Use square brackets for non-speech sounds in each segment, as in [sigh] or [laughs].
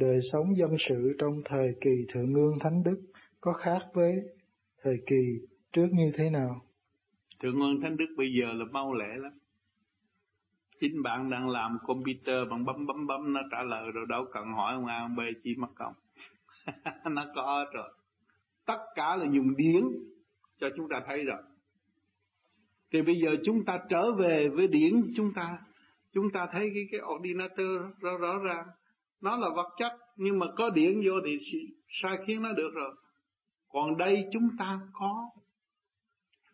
Đời sống dân sự trong thời kỳ Thượng Ngương Thánh Đức có khác với thời kỳ trước như thế nào? Thượng Ngương Thánh Đức bây giờ là mau lẹ lắm. Chính bạn đang làm computer bằng bấm bấm bấm, nó trả lời rồi đâu cần hỏi ông A, ông B, chỉ mất công. [laughs] nó có rồi. Tất cả là dùng điển cho chúng ta thấy rồi. Thì bây giờ chúng ta trở về với điển chúng ta chúng ta thấy cái cái ordinator rõ rõ ràng nó là vật chất, nhưng mà có điện vô thì sai khiến nó được rồi. Còn đây chúng ta có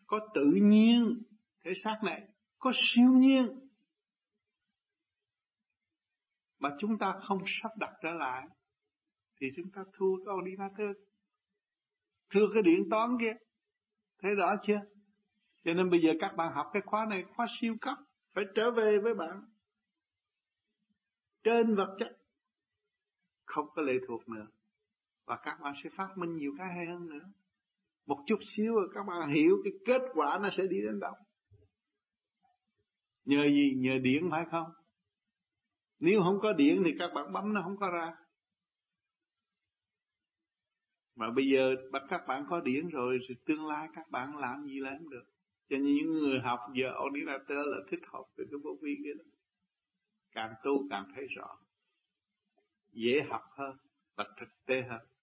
có tự nhiên, thể xác này, có siêu nhiên, mà chúng ta không sắp đặt trở lại, thì chúng ta thua cái thưa thua cái điện toán kia. Thấy rõ chưa? Cho nên bây giờ các bạn học cái khóa này, khóa siêu cấp, phải trở về với bạn. Trên vật chất không có lệ thuộc nữa. Và các bạn sẽ phát minh nhiều cái hay hơn nữa. Một chút xíu rồi các bạn hiểu cái kết quả nó sẽ đi đến đâu. Nhờ gì? Nhờ điện phải không? Nếu không có điện thì các bạn bấm nó không có ra. Mà bây giờ bắt các bạn có điện rồi thì tương lai các bạn làm gì là không được? Cho nên những người học giờ ordinateur là thích học về cái bộ vi kia đó. Càng tu càng thấy rõ dễ học hơn và thực tế hơn.